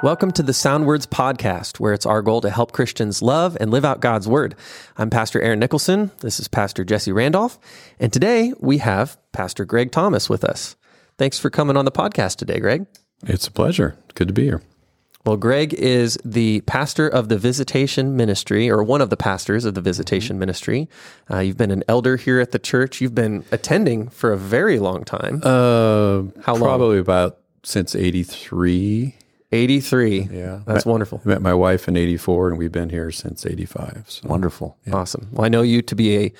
Welcome to the Sound Words Podcast, where it's our goal to help Christians love and live out God's Word. I'm Pastor Aaron Nicholson. This is Pastor Jesse Randolph. And today we have Pastor Greg Thomas with us. Thanks for coming on the podcast today, Greg. It's a pleasure. Good to be here. Well, Greg is the pastor of the Visitation Ministry, or one of the pastors of the Visitation Ministry. Uh, you've been an elder here at the church. You've been attending for a very long time. Uh, How long? Probably about since 83. 83. Yeah. That's wonderful. I met my wife in 84 and we've been here since 85. So. Wonderful. Awesome. Well, I know you to be a,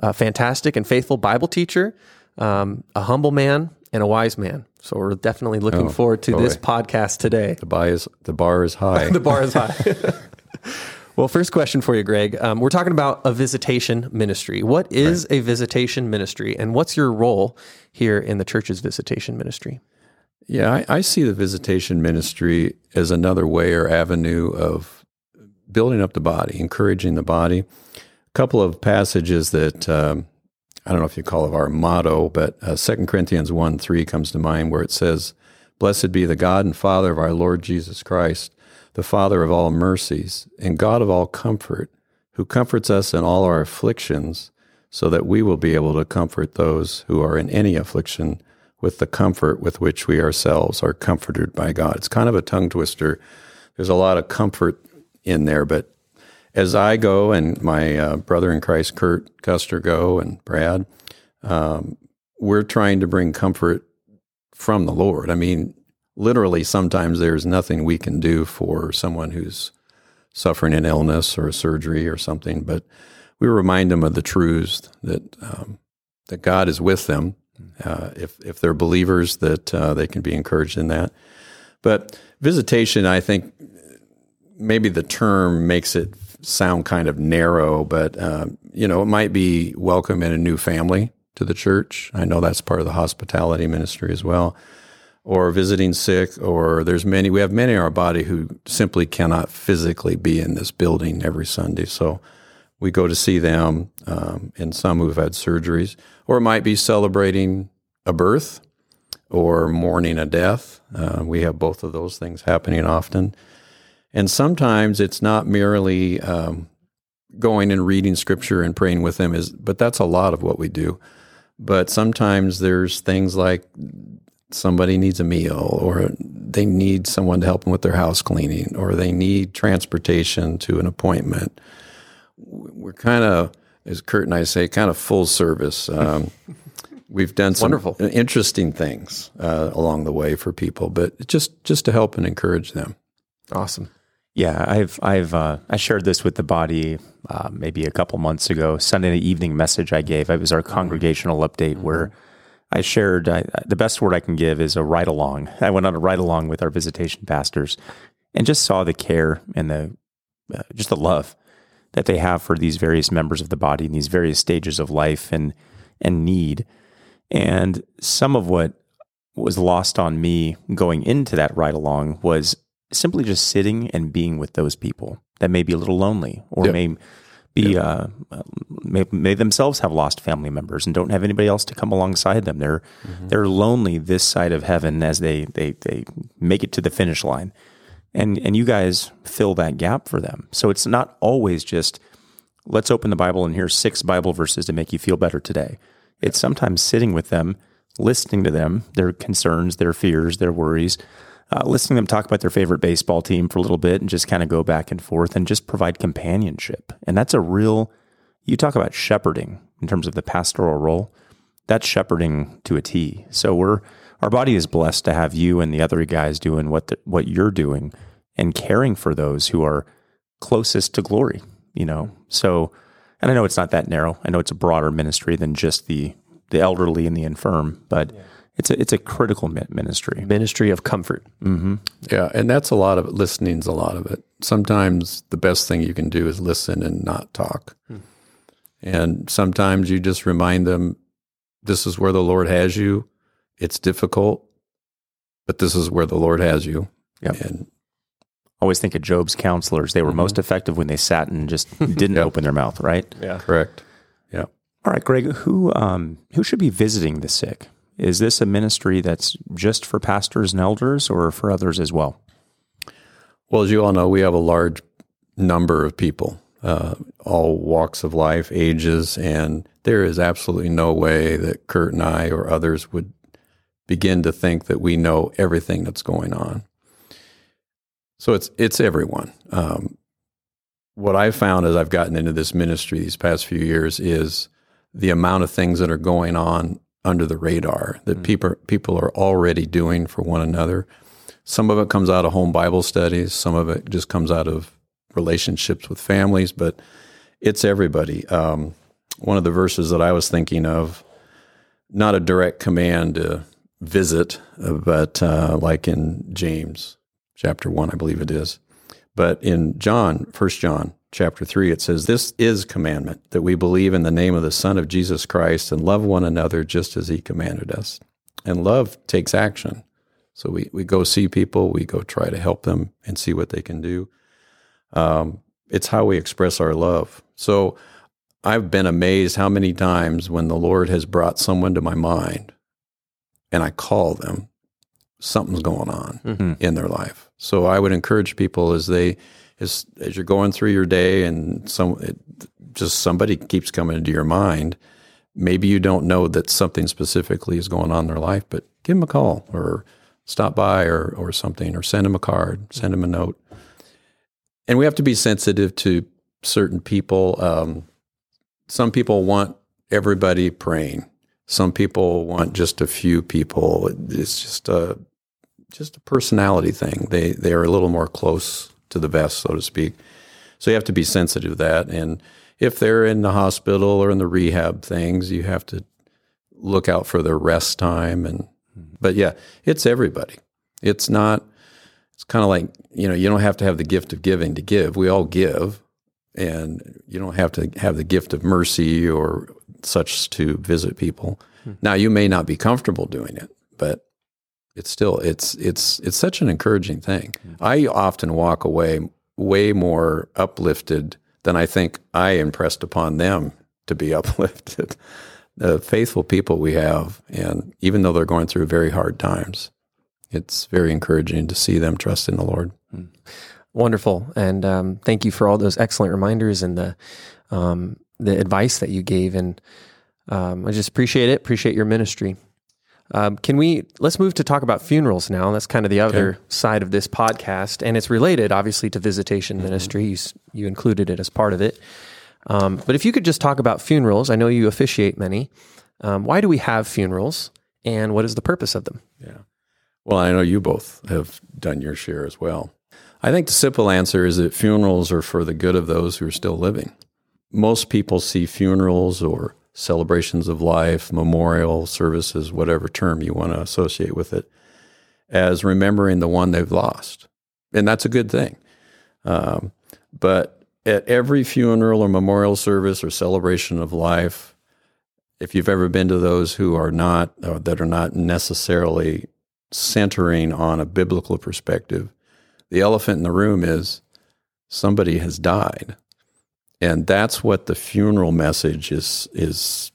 a fantastic and faithful Bible teacher, um, a humble man, and a wise man. So we're definitely looking Oh, forward to boy. this podcast today. The, bar is, the bar is high. the bar is high. well, first question for you, Greg. Um, we're talking about a visitation ministry. What is a visitation ministry, and what's your role here in the church's visitation ministry? Yeah, I, I see the visitation ministry as another way or avenue of building up the body, encouraging the body. A couple of passages that um, I don't know if you call it our motto, but uh, 2 Corinthians 1 3 comes to mind where it says, Blessed be the God and Father of our Lord Jesus Christ, the Father of all mercies, and God of all comfort, who comforts us in all our afflictions, so that we will be able to comfort those who are in any affliction with the comfort with which we ourselves are comforted by God. It's kind of a tongue twister. There's a lot of comfort in there, but as I go and my uh, brother in Christ, Kurt Custer, go and Brad, um, we're trying to bring comfort from the Lord. I mean, literally, sometimes there's nothing we can do for someone who's suffering an illness or a surgery or something, but we remind them of the truths that um, that God is with them. Uh, if if they're believers, that uh, they can be encouraged in that. But visitation, I think, maybe the term makes it sound kind of narrow, but um, you know, it might be welcome in a new family to the church. I know that's part of the hospitality ministry as well, or visiting sick, or there's many. We have many in our body who simply cannot physically be in this building every Sunday, so we go to see them, um, and some who've had surgeries, or it might be celebrating a birth or mourning a death. Uh, we have both of those things happening often. And sometimes it's not merely um, going and reading scripture and praying with them, is, but that's a lot of what we do. But sometimes there's things like somebody needs a meal, or they need someone to help them with their house cleaning, or they need transportation to an appointment. We're kind of, as Kurt and I say, kind of full service. Um, we've done some Wonderful. interesting things uh, along the way for people, but just just to help and encourage them. Awesome. Yeah, I've I've uh, I shared this with the body uh, maybe a couple months ago. Sunday evening message I gave. It was our congregational update where I shared I, the best word I can give is a ride along. I went on a ride along with our visitation pastors and just saw the care and the uh, just the love that they have for these various members of the body in these various stages of life and and need. And some of what was lost on me going into that ride along was simply just sitting and being with those people that may be a little lonely or Yep. may be uh, may, may themselves have lost family members and don't have anybody else to come alongside them. They're they're lonely this side of heaven as they they they make it to the finish line, and and you guys fill that gap for them. So it's not always just let's open the Bible and here's six Bible verses to make you feel better today. It's sometimes sitting with them, listening to them, their concerns, their fears, their worries, uh, listening to them talk about their favorite baseball team for a little bit and just kind of go back and forth and just provide companionship. And that's a real, you talk about shepherding in terms of the pastoral role. That's shepherding to a T. So we're, our body is blessed to have you and the other guys doing what the, what you're doing and caring for those who are closest to glory, you know. So and I know it's not that narrow. I know it's a broader ministry than just the the elderly and the infirm, but it's a it's a critical ministry. Ministry of comfort. Mm-hmm. Yeah, and that's a lot of it. Listening's a lot of it. Sometimes the best thing you can do is listen and not talk. Hmm. And sometimes you just remind them this is where the Lord has you. It's difficult, but this is where the Lord has you. Yep. And Always think of Job's counselors. They were most effective when they sat and just didn't open their mouth, right? Yeah. correct. Yeah. All right, Greg, who um, who should be visiting the sick? Is this a ministry that's just for pastors and elders or for others as well? Well, as you all know, we have a large number of people, uh, all walks of life, ages, and there is absolutely no way that Kurt and I or others would begin to think that we know everything that's going on. So it's it's everyone. Um, what I've found as I've gotten into this ministry these past few years is the amount of things that are going on under the radar that mm-hmm. people people are already doing for one another. Some of it comes out of home Bible studies. Some of it just comes out of relationships with families, but it's everybody. Um, one of the verses that I was thinking of, not a direct command to visit, but uh, like in James chapter 1, I believe it is. But in John, First John chapter 3, it says, This is commandment, that we believe in the name of the Son of Jesus Christ and love one another just as he commanded us. And love takes action. So we, we go see people, we go try to help them and see what they can do. Um, it's how we express our love. So I've been amazed how many times when the Lord has brought someone to my mind and I call them, something's going on mm-hmm. in their life. So I would encourage people as they as as you're going through your day and some it, just somebody keeps coming into your mind. Maybe you don't know that something specifically is going on in their life, but give them a call or stop by or or something or send them a card, send them a note. And we have to be sensitive to certain people. Um, some people want everybody praying. Some people want just a few people. It's just a just a personality thing. They they are a little more close to the vest, so to speak. So you have to be sensitive to that. And if they're in the hospital or in the rehab things, you have to look out for their rest time. And mm-hmm. but yeah, it's everybody. It's not. It's kind of like you know you don't have to have the gift of giving to give. We all give, and you don't have to have the gift of mercy or such to visit people. Hmm. Now you may not be comfortable doing it, but it's still it's it's it's such an encouraging thing. Hmm. I often walk away way more uplifted than I think I impressed upon them to be uplifted. the faithful people we have, and even though they're going through very hard times, it's very encouraging to see them trust in the Lord. Hmm. Wonderful, and um, thank you for all those excellent reminders and the um, the advice that you gave, and um, I just appreciate it. Appreciate your ministry. Um, can we let's move to talk about funerals now? That's kind of the other okay. side of this podcast, and it's related, obviously, to visitation mm-hmm. ministry. You, you, included it as part of it. Um, but if you could just talk about funerals, I know you officiate many. Um, why do we have funerals, and what is the purpose of them? Yeah. Well, I know you both have done your share as well. I think the simple answer is that funerals are for the good of those who are still living. Most people see funerals or celebrations of life, memorial services, whatever term you want to associate with it, as remembering the one they've lost. And that's a good thing. Um, but at every funeral or memorial service or celebration of life, if you've ever been to those who are not, or that are not necessarily centering on a biblical perspective, the elephant in the room is somebody has died. And that's what the funeral message is is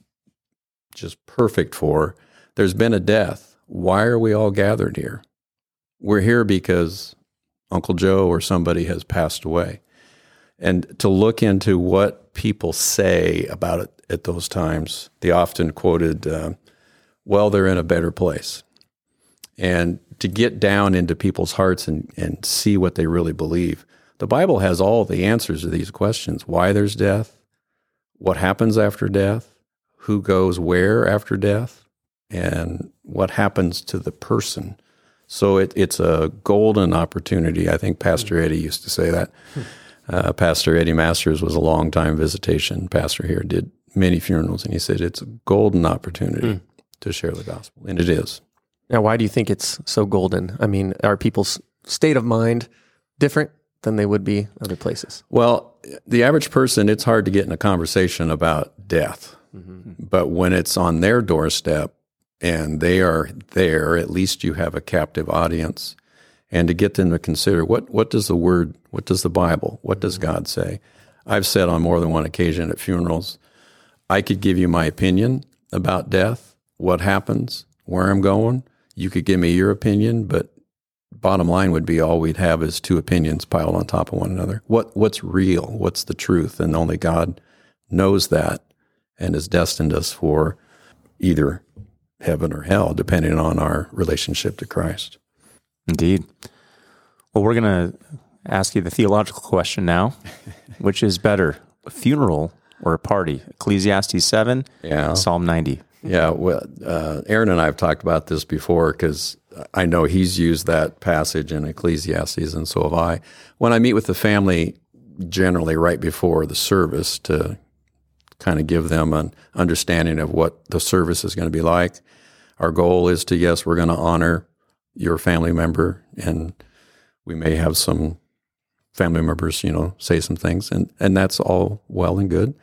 just perfect for. There's been a death. Why are we all gathered here? We're here because Uncle Joe or somebody has passed away. And to look into what people say about it at those times, the often quoted, uh, well, they're in a better place. And to get down into people's hearts and, and see what they really believe. The Bible has all the answers to these questions why there's death, what happens after death, who goes where after death, and what happens to the person. So it, it's a golden opportunity. I think Pastor Eddie used to say that. Uh, pastor Eddie Masters was a long-time visitation pastor here, did many funerals, and he said it's a golden opportunity mm. to share the gospel, and it is. Now, why do you think it's so golden? I mean, are people's state of mind different than they would be other places? Well, the average person, it's hard to get in a conversation about death. Mm-hmm. But when it's on their doorstep and they are there, at least you have a captive audience. And to get them to consider what, what does the word, what does the Bible, what does mm-hmm. God say? I've said on more than one occasion at funerals, I could give you my opinion about death, what happens, where I'm going. You could give me your opinion, but bottom line would be all we'd have is two opinions piled on top of one another. What what's real? What's the truth? And only God knows that and has destined us for either heaven or hell, depending on our relationship to Christ. Indeed. Well, we're going to ask you the theological question now, which is better, a funeral or a party? Ecclesiastes 7, Yeah. Psalm 90. Yeah, well, uh, Aaron and I have talked about this before because I know he's used that passage in Ecclesiastes, and so have I. When I meet with the family, generally right before the service, to kind of give them an understanding of what the service is going to be like. Our goal is to yes, we're going to honor your family member, and we may have some family members, you know, say some things, and and that's all well and good.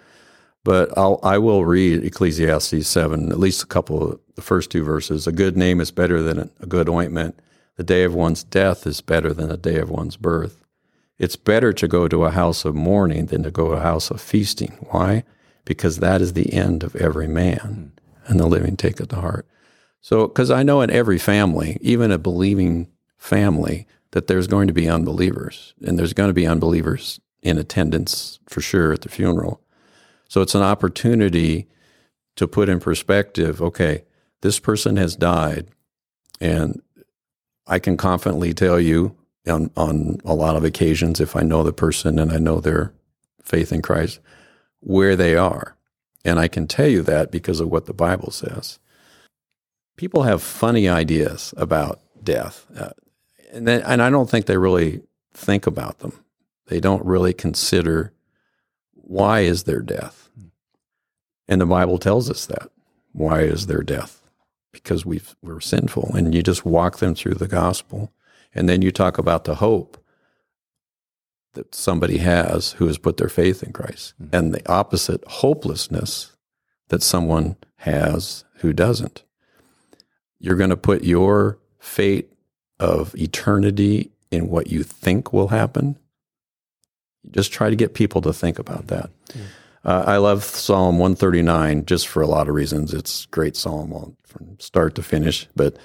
But I'll I will read Ecclesiastes seven, at least a couple of the first two verses. A good name is better than a good ointment. The day of one's death is better than the day of one's birth. It's better to go to a house of mourning than to go to a house of feasting. Why? Because that is the end of every man, and the living take it to heart. So, because I know in every family, even a believing family, that there's going to be unbelievers, and there's going to be unbelievers in attendance for sure at the funeral. So it's an opportunity to put in perspective okay, this person has died, and I can confidently tell you on, on a lot of occasions, if I know the person and I know their faith in Christ, where they are. And I can tell you that because of what the Bible says. People have funny ideas about death, uh, and, and I don't think they really think about them. They don't really consider why is there death? And the Bible tells us that. Why is there death? Because we've, we're sinful. And you just walk them through the gospel. And then you talk about the hope that somebody has who has put their faith in Christ, mm-hmm. and the opposite hopelessness that someone has who doesn't. You're going to put your fate of eternity in what you think will happen just try to get people to think about that. Yeah. Uh, I love Psalm 139 just for a lot of reasons. It's great psalm from start to finish. But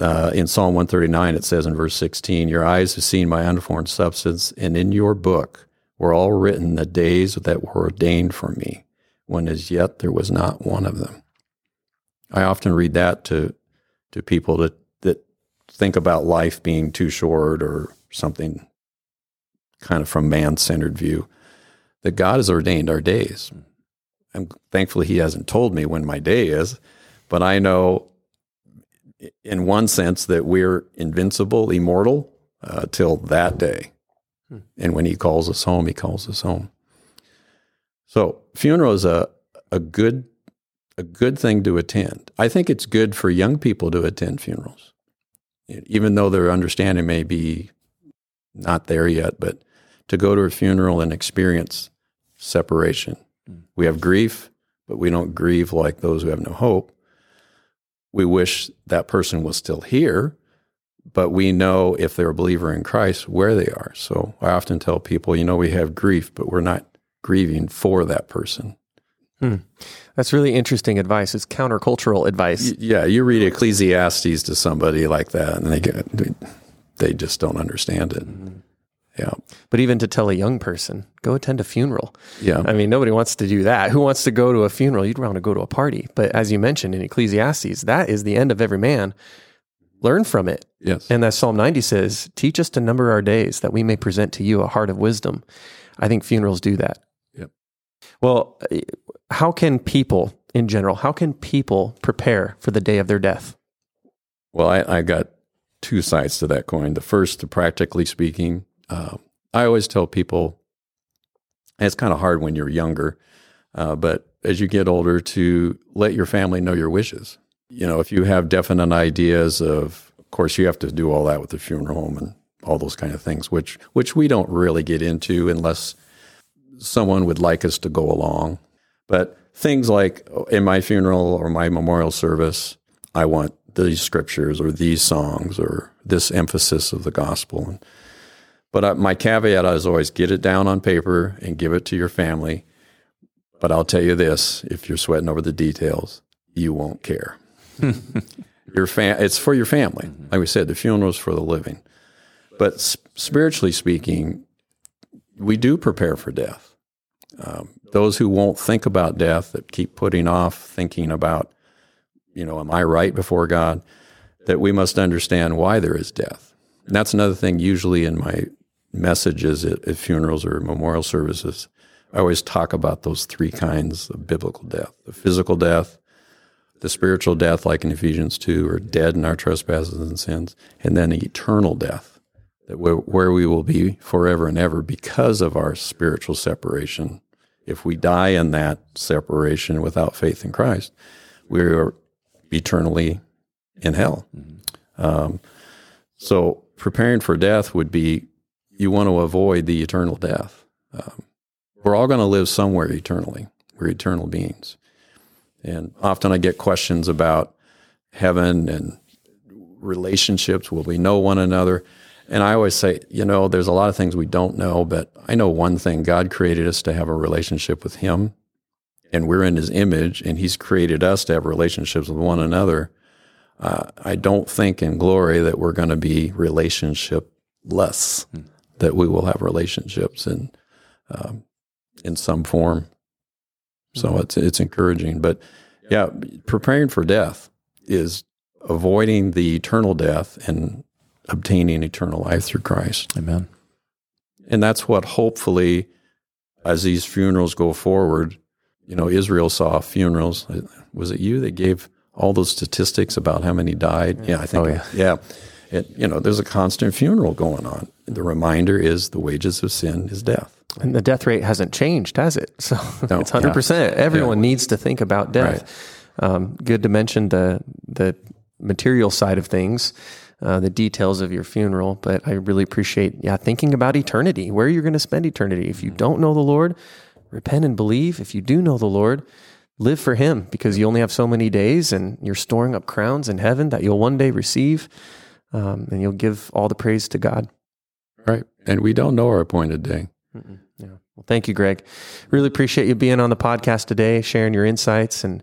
uh, in Psalm 139, it says in verse 16, Your eyes have seen my unformed substance, and in your book were all written the days that were ordained for me, when as yet there was not one of them. I often read that to, to people that, that think about life being too short or something kind of from man centered view, that God has ordained our days. And thankfully, He hasn't told me when my day is, but I know in one sense that we're invincible, immortal uh, till that day. Hmm. And when He calls us home, He calls us home. So, funeral is a, a good a good thing to attend. I think it's good for young people to attend funerals, even though their understanding may be not there yet. But to go to a funeral and experience separation. Mm. We have grief, but we don't grieve like those who have no hope. We wish that person was still here, but we know if they're a believer in Christ where they are. So I often tell people, you know, we have grief, but we're not grieving for that person. Hmm. That's really interesting advice. It's countercultural advice. Y- yeah, you read Ecclesiastes to somebody like that, and they get, they just don't understand it. Mm-hmm. Yeah. But even to tell a young person, go attend a funeral. Yeah. I mean, nobody wants to do that. Who wants to go to a funeral? You'd want to go to a party. But as you mentioned in Ecclesiastes, that is the end of every man. Learn from it. Yes. And that Psalm 90 says, teach us to number our days that we may present to you a heart of wisdom. I think funerals do that. Yep. Well, eh, how can people in general, how can people prepare for the day of their death? Well, I, I got two sides to that coin. The first, practically speaking, uh, I always tell people it's kind of hard when you're younger, uh, but as you get older, to let your family know your wishes. You know, if you have definite ideas of, of course, you have to do all that with the funeral home and all those kind of things, which which we don't really get into unless someone would like us to go along. But things like in my funeral or my memorial service, I want these scriptures or these songs or this emphasis of the gospel. And but uh, my caveat is always get it down on paper and give it to your family. But I'll tell you this if you're sweating over the details, you won't care. your fam- it's for your family. Like we said, the funeral is for the living. But spiritually speaking, we do prepare for death. Um, those who won't think about death, that keep putting off thinking about, you know, am I right before God? That we must understand why there is death. And that's another thing. Usually in my messages at, at funerals or memorial services, I always talk about those three kinds of biblical death: the physical death, the spiritual death, like in Ephesians 2, are dead in our trespasses and sins, and then eternal death, that where we will be forever and ever because of our spiritual separation. If we die in that separation without faith in Christ, we are eternally in hell. Um, so preparing for death would be you want to avoid the eternal death. Um, we're all going to live somewhere eternally. We're eternal beings. And often I get questions about heaven and relationships. Will we know one another? And I always say, you know, there's a lot of things we don't know, but I know one thing God created us to have a relationship with Him, and we're in His image, and He's created us to have relationships with one another. Uh, I don't think in glory that we're going to be relationship less, that we will have relationships in, um, in some form. So it's it's encouraging, but yeah, preparing for death is avoiding the eternal death and obtaining eternal life through Christ. Amen. And that's what hopefully, as these funerals go forward, you know, Israel saw funerals. Was it you that gave all those statistics about how many died? Yeah, I think. Oh, yeah. yeah. It, you know, there's a constant funeral going on. The reminder is the wages of sin is death. And the death rate hasn't changed, has it? So No. it's hundred percent. Everyone needs to think about death. Um, good to mention the the material side of things, uh, the details of your funeral. But I really appreciate, yeah, thinking about eternity, where you're going to spend eternity. If you don't know the Lord, repent and believe. If you do know the Lord, live for Him, because you only have so many days, and you're storing up crowns in heaven that you'll one day receive, um, and you'll give all the praise to God. Right. And we don't know our appointed day. Yeah. Well, thank you, Greg. Really appreciate you being on the podcast today, sharing your insights and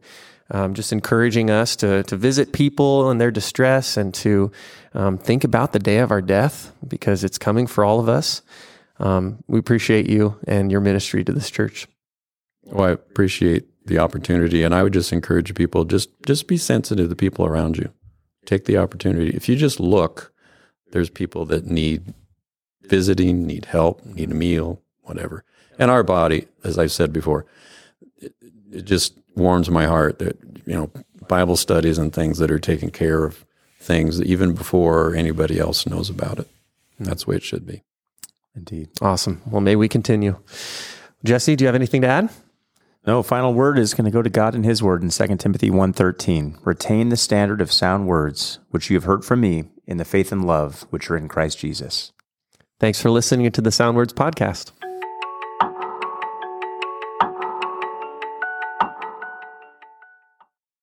um, just encouraging us to, to visit people in their distress and to um, think about the day of our death because it's coming for all of us. Um, we appreciate you and your ministry to this church. Well, I appreciate the opportunity, and I would just encourage people just just be sensitive to the people around you. Take the opportunity. If you just look, there's people that need visiting, need help, need a meal, whatever. And our body, as I've said before, it, it just warms my heart that you know Bible studies and things that are taking care of things even before anybody else knows about it. That's the way it should be. Indeed. Awesome. Well, may we continue. Jesse, do you have anything to add? No, final word is going to go to God and his word in 2 Timothy 1:13. Retain the standard of sound words which you have heard from me in the faith and love which are in Christ Jesus. Thanks for listening to the Sound Words podcast.